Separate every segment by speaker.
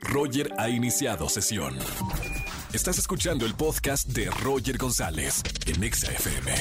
Speaker 1: Roger ha iniciado sesión. Estás escuchando el podcast de Roger González en Exa FM.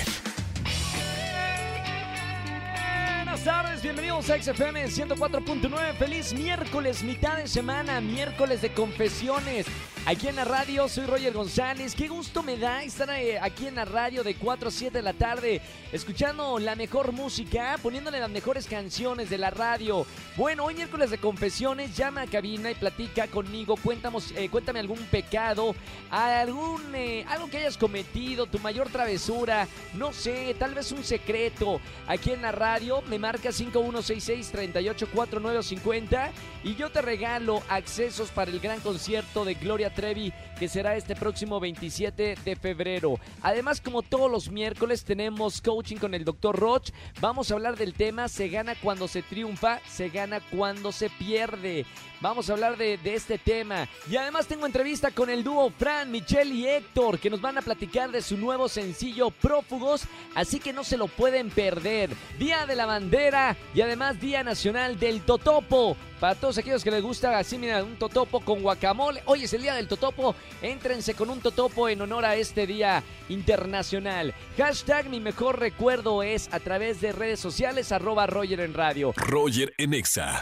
Speaker 2: Buenas tardes, bienvenidos a XFM 104.9. Feliz miércoles, mitad de semana, miércoles de confesiones. Aquí en la radio, soy Roger González. Qué gusto me da estar eh, aquí en la radio de 4 a 7 de la tarde, escuchando la mejor música, poniéndole las mejores canciones de la radio. Bueno, hoy miércoles de confesiones, llama a cabina y platica conmigo. Cuéntamos, eh, cuéntame algún pecado, algún, eh, algo que hayas cometido, tu mayor travesura, no sé, tal vez un secreto. Aquí en la radio me marca 5166-384950 y yo te regalo accesos para el gran concierto de Gloria Trevi que será este próximo 27 de febrero. Además, como todos los miércoles, tenemos coaching con el Dr. Roch. Vamos a hablar del tema se gana cuando se triunfa, se gana cuando se pierde. Vamos a hablar de, este tema. Y además tengo entrevista con el dúo Fran, Michelle y Héctor, que nos van a platicar de su nuevo sencillo Prófugos, así que no se lo pueden perder. Día de la bandera y además Día Nacional del Totopo. Para todos aquellos que les gusta así, mira, un totopo con guacamole. Hoy es el día del totopo. Éntrense con un totopo en honor a este día internacional. Hashtag mi mejor recuerdo es a través de redes sociales arroba Roger en radio.
Speaker 1: Roger en Exa.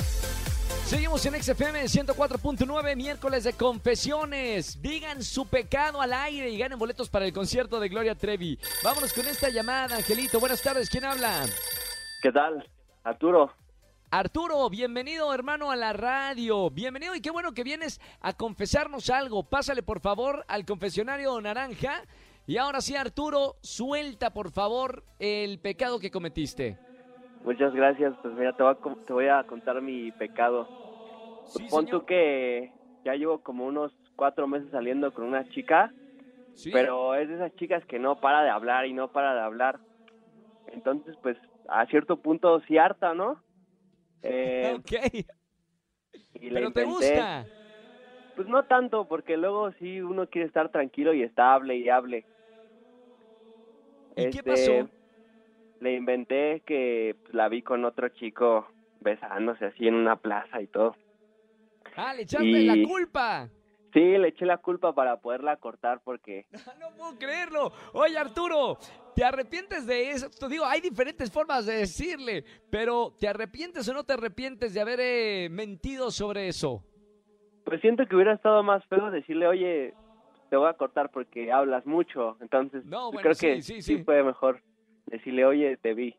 Speaker 2: Seguimos en XFM 104.9, miércoles de confesiones. Digan su pecado al aire y ganen boletos para el concierto de Gloria Trevi. Vámonos con esta llamada, Angelito. Buenas tardes, ¿quién habla?
Speaker 3: ¿Qué tal? Arturo.
Speaker 2: Arturo, bienvenido hermano a la radio. Bienvenido y qué bueno que vienes a confesarnos algo. Pásale por favor al confesionario naranja. Y ahora sí, Arturo, suelta por favor el pecado que cometiste.
Speaker 3: Muchas gracias. Pues mira, te voy a, te voy a contar mi pecado.
Speaker 2: Sí,
Speaker 3: Pon tú que ya llevo como unos cuatro meses saliendo con una chica,
Speaker 2: Sí.
Speaker 3: pero es de esas chicas que no para de hablar y no para de hablar. Entonces, pues a cierto punto sí harta, ¿no? Eh,
Speaker 2: Ok,
Speaker 3: y
Speaker 2: pero te
Speaker 3: inventé-
Speaker 2: gusta.
Speaker 3: Pues no tanto, porque luego sí uno quiere estar tranquilo y está hable y hable.
Speaker 2: ¿Y qué
Speaker 3: Este,
Speaker 2: pasó?
Speaker 3: Le inventé que la vi con otro chico besándose así en una plaza y todo.
Speaker 2: Ah, le echaste
Speaker 3: y-
Speaker 2: la culpa.
Speaker 3: Sí, le eché la culpa para poderla cortar porque
Speaker 2: No puedo creerlo. Oye, Arturo, ¿te arrepientes de eso? Te digo, hay diferentes formas de decirle, pero ¿te arrepientes o no te arrepientes de haber eh, mentido sobre eso?
Speaker 3: pues siento que hubiera estado más feo decirle, oye, te voy a cortar porque hablas mucho. Entonces,
Speaker 2: No, bueno,
Speaker 3: creo
Speaker 2: sí,
Speaker 3: que
Speaker 2: sí, sí.
Speaker 3: fue mejor decirle, oye, te vi.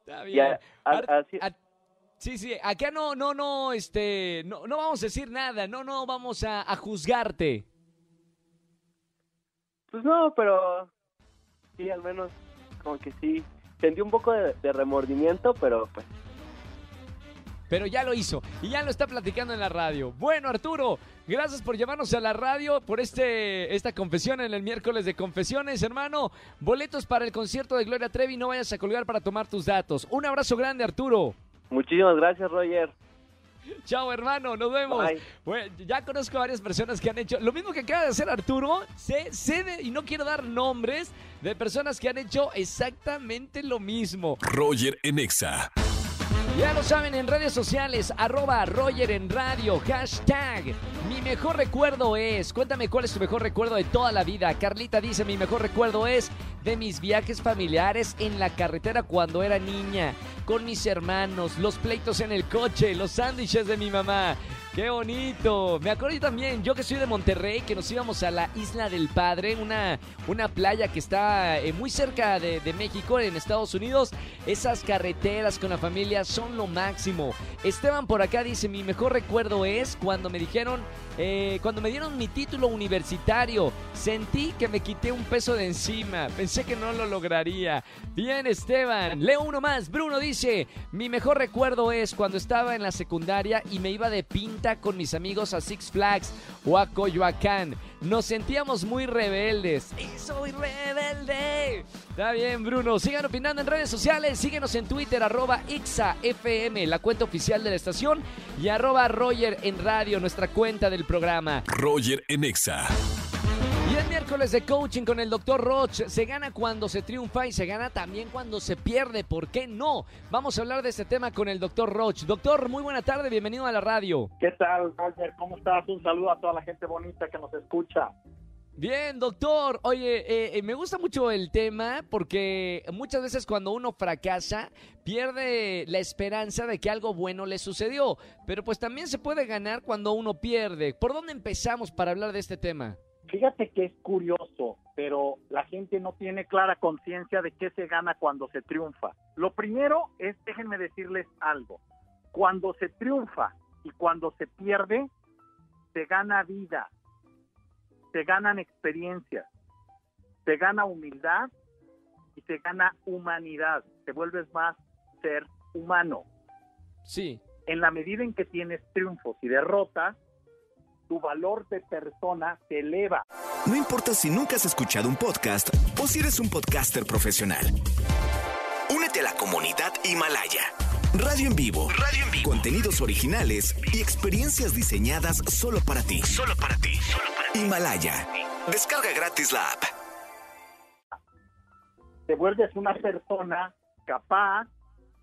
Speaker 2: Está bien.
Speaker 3: a- a-
Speaker 2: Ar-
Speaker 3: así-
Speaker 2: a- sí, sí, acá no, no, no, este, no, no vamos a decir nada, no, no vamos a, a juzgarte.
Speaker 3: Pues no, pero sí, al menos como que sí. Sentí un poco de, de remordimiento, pero pues
Speaker 2: Pero ya lo hizo y ya lo está platicando en la radio. Bueno, Arturo, gracias por llevarnos a la radio, por este esta confesión en el miércoles de confesiones, hermano. Boletos para el concierto de Gloria Trevi, no vayas a colgar para tomar tus datos. Un abrazo grande, Arturo.
Speaker 3: muchísimas gracias, Roger.
Speaker 2: Chao, hermano, nos vemos. Bueno, ya conozco a varias personas que han hecho lo mismo que acaba de hacer Arturo. Sé, sé de- y no quiero dar nombres de personas que han hecho exactamente lo mismo.
Speaker 1: Roger en Exa.
Speaker 2: Ya lo saben en redes sociales, arroba Roger en radio, hashtag. Mi mejor recuerdo es, cuéntame cuál es tu mejor recuerdo de toda la vida. Carlita dice, mi mejor recuerdo es de mis viajes familiares en la carretera cuando era niña, con mis hermanos, los pleitos en el coche, los sándwiches de mi mamá. ¡Qué bonito! Me acuerdo también, yo que soy de Monterrey, que nos íbamos a la Isla del Padre, una, una playa que está eh, muy cerca de, de México, en Estados Unidos. Esas carreteras con la familia son lo máximo. Esteban por acá dice, mi mejor recuerdo es cuando me dijeron, eh, cuando me dieron mi título universitario, sentí que me quité un peso de encima, pensé que no lo lograría. Bien, Esteban. Leo uno más. Bruno dice, mi mejor recuerdo es cuando estaba en la secundaria y me iba de pinta con mis amigos a Six Flags o a Coyoacán. Nos sentíamos muy rebeldes. ¡Y soy rebelde! Está bien, Bruno. Sigan opinando en redes sociales. Síguenos en Twitter, arroba IXAFM, la cuenta oficial de la estación, y arroba Roger en radio, nuestra cuenta del programa.
Speaker 1: Roger en Exa.
Speaker 2: Miércoles de coaching con el doctor Roch. Se gana cuando se triunfa y se gana también cuando se pierde. ¿Por qué no? Vamos a hablar de este tema con el doctor Roch. Doctor, muy buena tarde, bienvenido a la radio.
Speaker 4: ¿Qué tal, Roger? ¿Cómo estás? Un saludo a toda la gente bonita que nos escucha.
Speaker 2: Bien, doctor. Oye, eh, eh, me gusta mucho el tema porque muchas veces cuando uno fracasa pierde la esperanza de que algo bueno le sucedió. Pero pues también se puede ganar cuando uno pierde. ¿Por dónde empezamos para hablar de este tema?
Speaker 4: Fíjate que es curioso, pero la gente no tiene clara conciencia de qué se gana cuando se triunfa. Lo primero es, déjenme decirles algo, cuando se triunfa y cuando se pierde, se gana vida, se ganan experiencias, se gana humildad y se gana humanidad, te vuelves más ser humano.
Speaker 2: Sí.
Speaker 4: En la medida en que tienes triunfos y derrotas, tu valor de persona se eleva.
Speaker 1: No importa si nunca has escuchado un podcast o si eres un podcaster profesional. Únete a la comunidad Himalaya. Radio en vivo. Radio en vivo. Contenidos originales y experiencias diseñadas solo para ti. Solo para ti. Himalaya. Descarga gratis la app.
Speaker 4: Te vuelves una persona capaz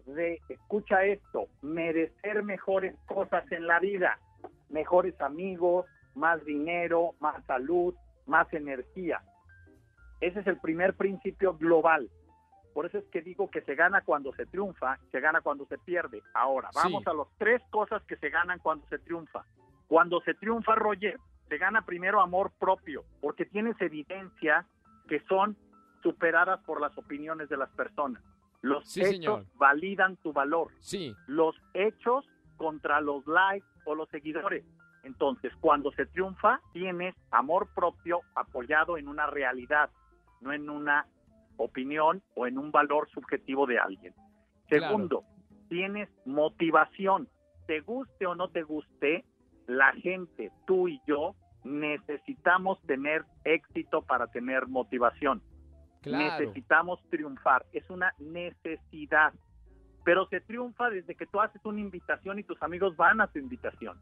Speaker 4: de, escucha esto, merecer mejores cosas en la vida, mejores amigos, más dinero, más salud, más energía. Ese es el primer principio global. Por eso es que digo que se gana cuando se triunfa, se gana cuando se pierde. Ahora, vamos
Speaker 2: Sí.
Speaker 4: a las tres cosas que se ganan cuando se triunfa. Cuando se triunfa, Roger, se gana primero amor propio, porque tienes evidencia que son superadas por las opiniones de las personas. Los
Speaker 2: Sí,
Speaker 4: hechos
Speaker 2: señor.
Speaker 4: validan tu valor.
Speaker 2: Sí.
Speaker 4: Los hechos contra los likes o los seguidores. Entonces, cuando se triunfa, tienes amor propio apoyado en una realidad, no en una opinión o en un valor subjetivo de alguien.
Speaker 2: Claro.
Speaker 4: Segundo, tienes motivación. Te guste o no te guste, la gente, tú y yo, necesitamos tener éxito para tener motivación.
Speaker 2: Claro.
Speaker 4: Necesitamos triunfar. Es una necesidad. Pero se triunfa desde que tú haces una invitación y tus amigos van a tu invitación.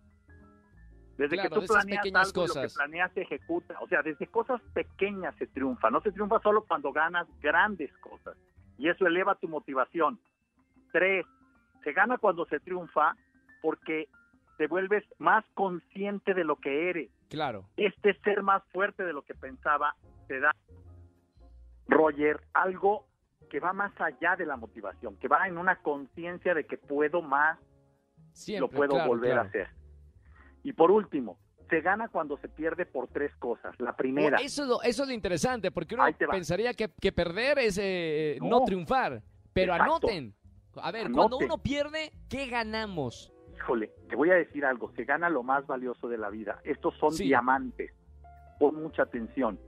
Speaker 4: Desde
Speaker 2: Claro,
Speaker 4: que tú planeas algo y lo que
Speaker 2: cosas.
Speaker 4: planeas se ejecuta. O sea, desde cosas pequeñas se triunfa. No se triunfa solo cuando ganas grandes cosas. Y eso eleva tu motivación. Tres, se gana cuando se triunfa porque te vuelves más consciente de lo que eres
Speaker 2: Claro.
Speaker 4: este ser más fuerte de lo que pensaba te da, Roger, algo que va más allá de la motivación, que va en una conciencia de que puedo más,
Speaker 2: Siempre.
Speaker 4: lo puedo
Speaker 2: claro,
Speaker 4: volver
Speaker 2: claro.
Speaker 4: a hacer. Y por último, se gana cuando se pierde por tres cosas. La primera,
Speaker 2: Oh, Eso, es lo- eso es lo interesante, porque uno pensaría que, que perder es eh, no.
Speaker 4: No.
Speaker 2: triunfar. Pero
Speaker 4: Exacto.
Speaker 2: anoten. A ver, cuando uno pierde, ¿qué ganamos?
Speaker 4: híjole, te voy a decir algo, se gana lo más valioso de la vida. Estos son
Speaker 2: Sí.
Speaker 4: diamantes. Pon mucha atención.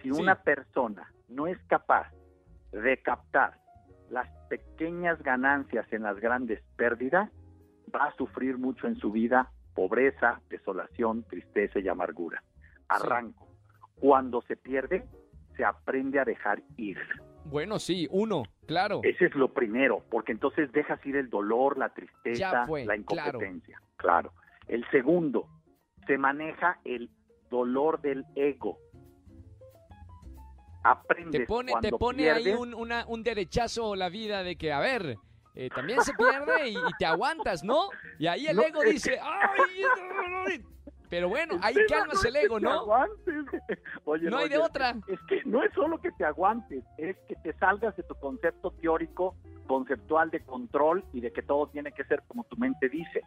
Speaker 4: Si
Speaker 2: Sí.
Speaker 4: una persona no es capaz de captar las pequeñas ganancias en las grandes pérdidas, va a sufrir mucho en su vida pobreza, desolación, tristeza y amargura. Arranco. Cuando se pierde, se aprende a dejar ir.
Speaker 2: Bueno, sí, uno, claro.
Speaker 4: Ese es lo primero, porque entonces dejas ir el dolor, la tristeza,
Speaker 2: fue,
Speaker 4: la incompetencia. Claro. El segundo, se maneja el dolor del ego. Aprendes
Speaker 2: Te pone, te
Speaker 4: cuando
Speaker 2: pone ahí
Speaker 4: pierdes,
Speaker 2: un, una- un derechazo la vida de que, a ver, eh, también se pierde y, y te aguantas, ¿no? Y ahí el
Speaker 4: No,
Speaker 2: ego dice, ¡ay! ay". Pero bueno, ahí calmas
Speaker 4: no
Speaker 2: el ego,
Speaker 4: te
Speaker 2: ¿no?
Speaker 4: aguantes. Oye,
Speaker 2: No hay de
Speaker 4: Roger,
Speaker 2: otra.
Speaker 4: Es que no es solo que te aguantes, es que te salgas de tu concepto teórico, conceptual de control y de que todo tiene que ser como tu mente dice.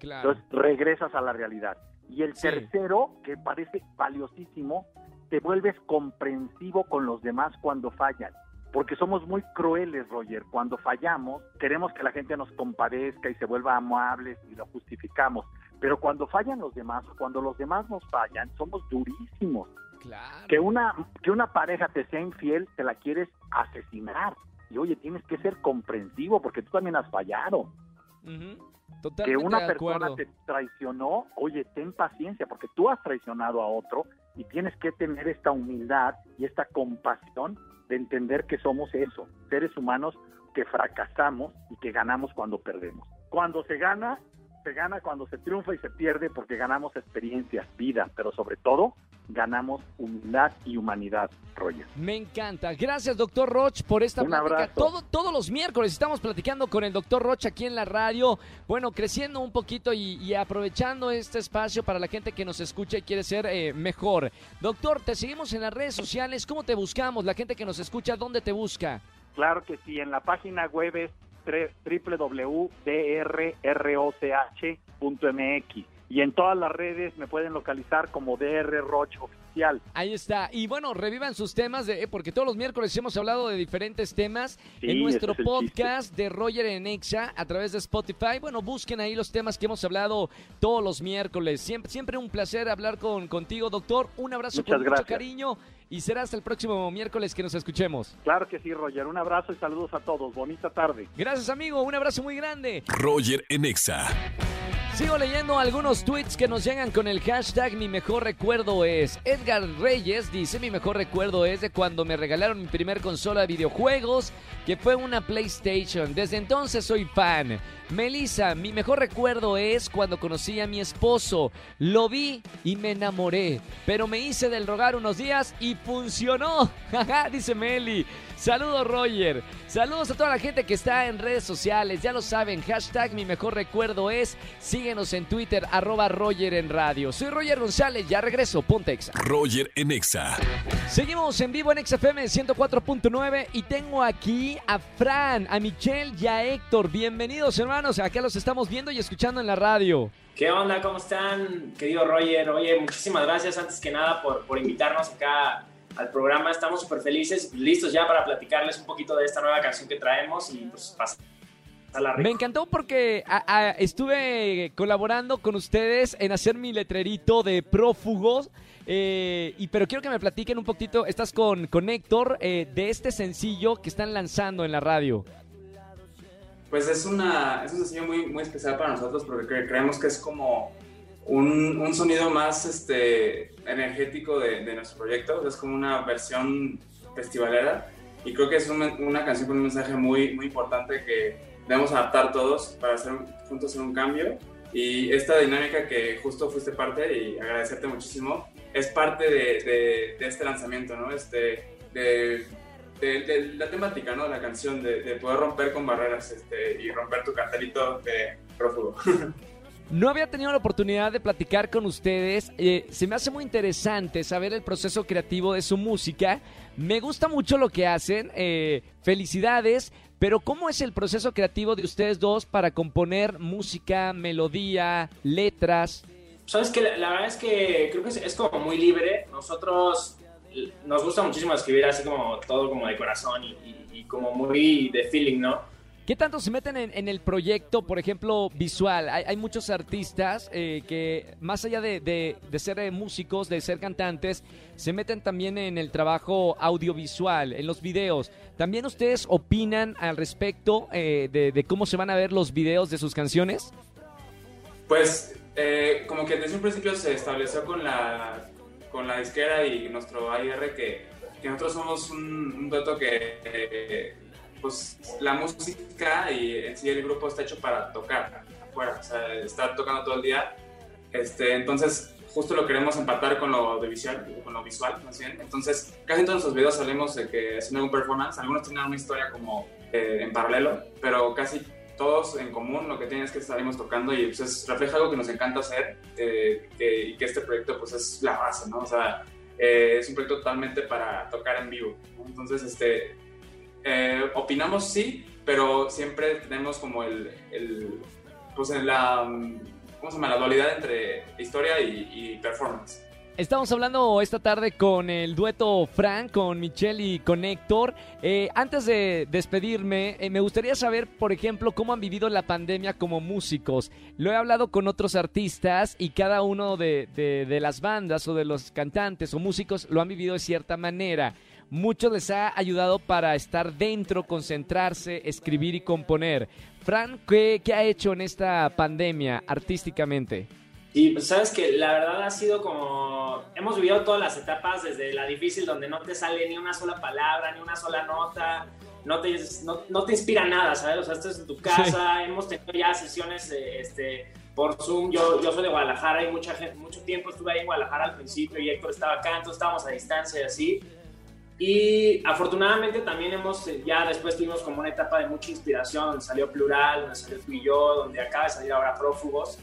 Speaker 2: Claro.
Speaker 4: Entonces regresas a la realidad. Y el
Speaker 2: Sí.
Speaker 4: tercero, que parece valiosísimo, te vuelves comprensivo con los demás cuando fallan. Porque somos muy crueles, Roger. Cuando fallamos, queremos que la gente nos compadezca y se vuelva amables y lo justificamos. Pero cuando fallan los demás, cuando los demás nos fallan, somos durísimos.
Speaker 2: Claro.
Speaker 4: Que una, que una pareja te sea infiel, te la quieres asesinar. Y oye, tienes que ser comprensivo porque tú también has fallado
Speaker 2: Ujú.
Speaker 4: que
Speaker 2: Totalmente
Speaker 4: una
Speaker 2: de
Speaker 4: persona te traicionó, oye, ten paciencia, porque tú has traicionado a otro y tienes que tener esta humildad y esta compasión de entender que somos eso, seres humanos que fracasamos y que ganamos cuando perdemos. Cuando se gana, se gana cuando se triunfa y se pierde porque ganamos experiencias, vida, pero sobre todo ganamos humildad y humanidad, Roger.
Speaker 2: Me encanta. Gracias, doctor Roch, por esta
Speaker 4: Un
Speaker 2: plática.
Speaker 4: abrazo.
Speaker 2: Todo, todos los miércoles estamos platicando con el doctor Roch aquí en la radio. Bueno, creciendo un poquito y, y aprovechando este espacio para la gente que nos escucha y quiere ser eh, mejor. Doctor, te seguimos en las redes sociales. ¿Cómo te buscamos? La gente que nos escucha, ¿dónde te busca?
Speaker 4: Claro que sí, en la página web es www.drroch.mx y en todas las redes me pueden localizar como DR Roch Oficial.
Speaker 2: Ahí está. Y bueno, revivan sus temas, de, eh, porque todos los miércoles hemos hablado de diferentes temas
Speaker 4: Sí,
Speaker 2: en nuestro
Speaker 4: es
Speaker 2: podcast de Roger en Exa a través de Spotify. Bueno, busquen ahí los temas que hemos hablado todos los miércoles. Siempre, siempre un placer hablar con, contigo, doctor. Un abrazo
Speaker 4: Muchas
Speaker 2: con mucho
Speaker 4: gracias.
Speaker 2: cariño y será hasta el próximo miércoles que nos escuchemos.
Speaker 4: Claro que sí, Roger. Un abrazo y saludos a todos. Bonita tarde.
Speaker 2: Gracias, amigo. Un abrazo muy grande.
Speaker 1: Roger en Exa.
Speaker 2: Sigo leyendo algunos tweets que nos llegan con el hashtag Mi mejor recuerdo es. Edgar Reyes dice: Mi mejor recuerdo es de cuando me regalaron mi primer consola de videojuegos, que fue una PlayStation. Desde entonces soy fan. Melissa, mi mejor recuerdo es cuando conocí a mi esposo. Lo vi y me enamoré, pero me hice del rogar unos días y funcionó. Jaja, dice Meli. Saludos Roger. Saludos a toda la gente que está en redes sociales. Ya lo saben, hashtag mi mejor recuerdo es. Síguenos en Twitter, arroba Roger en radio. Soy Roger González, ya regreso, Pontex.
Speaker 1: Roger en Exa.
Speaker 2: Seguimos en vivo en XFM 104.9 y tengo aquí a Fran, a Michelle y a Héctor. Bienvenidos hermanos, acá los estamos viendo y escuchando en la radio.
Speaker 5: ¿Qué onda? ¿Cómo están, querido Roger? Oye, muchísimas gracias antes que nada por, por invitarnos acá al programa. Estamos súper felices, listos ya para platicarles un poquito de esta nueva canción que traemos y pues rico.
Speaker 2: Me encantó porque a- a- estuve colaborando con ustedes en hacer mi letrerito de prófugos. eh, y pero quiero que me platiquen un poquito. Estás con, con Héctor eh, de este sencillo que están lanzando en la radio.
Speaker 6: Pues es, una, es un sencillo muy, muy especial para nosotros porque cre- creemos que es como un, un sonido más este, energético de, de nuestro proyecto. Es como una versión festivalera y creo que es una, una canción con un mensaje muy, muy importante que debemos adaptar todos para hacer un- juntos hacer un cambio. Y esta dinámica que justo fuiste parte y agradecerte muchísimo es parte de, de- de este lanzamiento, ¿no? Este, de, de, la temática, ¿no? La canción, de poder romper con barreras este, y romper tu cartelito de prófugo.
Speaker 2: No había tenido la oportunidad de platicar con ustedes. eh, se me hace muy interesante saber el proceso creativo de su música. Me gusta mucho lo que hacen. eh, felicidades. Pero ¿cómo es el proceso creativo de ustedes dos para componer música, melodía, letras?
Speaker 5: Sabes que la, verdad es que creo que es, como muy libre. Nosotros nos gusta muchísimo escribir así como todo como de corazón y como muy de feeling, ¿no?
Speaker 2: ¿Qué tanto se meten en, el proyecto, por ejemplo, visual? Hay, muchos artistas eh, que, más allá de, de- ser eh, músicos, de ser cantantes, se meten también en el trabajo audiovisual, en los videos. ¿También ustedes opinan al respecto eh, de, cómo se van a ver los videos de sus canciones?
Speaker 6: Pues como que desde un principio se estableció con la, con la disquera y nuestro AIR que, que nosotros somos un, un dueto que pues la música y en sí el grupo está hecho para tocar afuera, o sea, estar tocando todo el día. Este, entonces justo lo queremos empatar con lo audiovisual, con lo visual bien. Entonces casi todos nuestros videos salimos de que haciendo un performance, algunos tienen una historia como eh, en paralelo, pero casi todos en común lo que tienen es que salimos tocando y pues es, refleja algo que nos encanta hacer eh, que- y que este proyecto pues es la base, ¿no? O sea, eh, es un proyecto totalmente para tocar en vivo. ¿no? Entonces, este, eh, opinamos sí, pero siempre tenemos como el, el pues la, ¿cómo se llama? La dualidad entre historia y, performance.
Speaker 2: Estamos hablando esta tarde con el dueto Frank, con Michelle y con Héctor. Eh, antes de despedirme, eh, me gustaría saber, por ejemplo, cómo han vivido la pandemia como músicos. Lo he hablado con otros artistas y cada uno de- de las bandas o de los cantantes o músicos lo han vivido de cierta manera. Muchos les ha ayudado para estar dentro, concentrarse, escribir y componer. Frank, ¿qué, qué ha hecho en esta pandemia artísticamente?
Speaker 5: Y pues sabes que la verdad ha sido como, hemos vivido todas las etapas, desde la difícil donde no te sale ni una sola palabra, ni una sola nota, no te, no, no te inspira nada, ¿sabes? O sea, estás en tu casa, hemos tenido ya sesiones este, por Zoom. Yo, yo soy de Guadalajara y mucha gente, mucho tiempo estuve ahí en Guadalajara al principio y Héctor estaba acá, entonces estábamos a distancia y así. Y afortunadamente también hemos, eh, ya después tuvimos como una etapa de mucha inspiración, donde salió Plural, donde salió tú y yo, donde acaba de salir ahora Prófugos.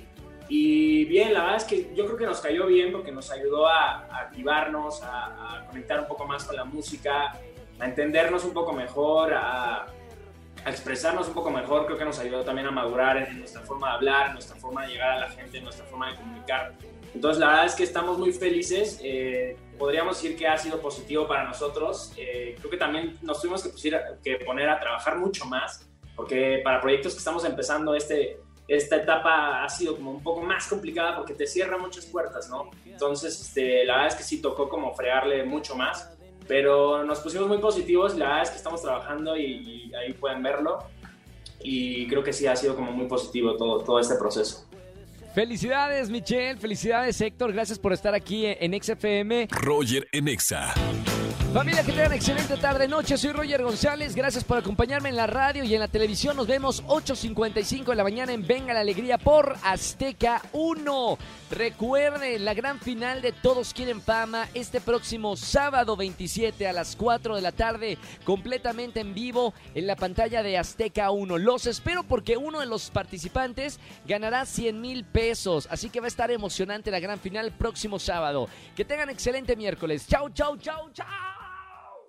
Speaker 5: Y bien, la verdad es que yo creo que nos cayó bien porque nos ayudó a, activarnos, a, a, conectar un poco más con la música, a entendernos un poco mejor, a, a, expresarnos un poco mejor. Creo que nos ayudó también a madurar en, nuestra forma de hablar, en nuestra forma de llegar a la gente, en nuestra forma de comunicar. Entonces, la verdad es que estamos muy felices. Eh, podríamos decir que ha sido positivo para nosotros. Eh, creo que también nos tuvimos que, que poner a trabajar mucho más, porque para proyectos que estamos empezando este esta etapa ha sido como un poco más complicada porque te cierra muchas puertas, ¿no? Entonces, este, la verdad es que sí tocó como fregarle mucho más, pero nos pusimos muy positivos, la verdad es que estamos trabajando y, y ahí pueden verlo y creo que sí ha sido como muy positivo todo, todo este proceso.
Speaker 2: Felicidades, Michelle. Felicidades, Héctor. Gracias por estar aquí en XFM.
Speaker 1: Roger en Exa.
Speaker 2: Familia, que tengan excelente tarde, noche. Soy Roger González. Gracias por acompañarme en la radio y en la televisión. Nos vemos 8.55 de la mañana en Venga la Alegría por Azteca 1. Recuerden la gran final de Todos Quieren Fama este próximo sábado 27 a las 4 de la tarde, completamente en vivo en la pantalla de Azteca 1. Los espero porque uno de los participantes ganará 100 mil pesos. Así que va a estar emocionante la gran final próximo sábado. Que tengan excelente miércoles. Chau, chau, chau, chau.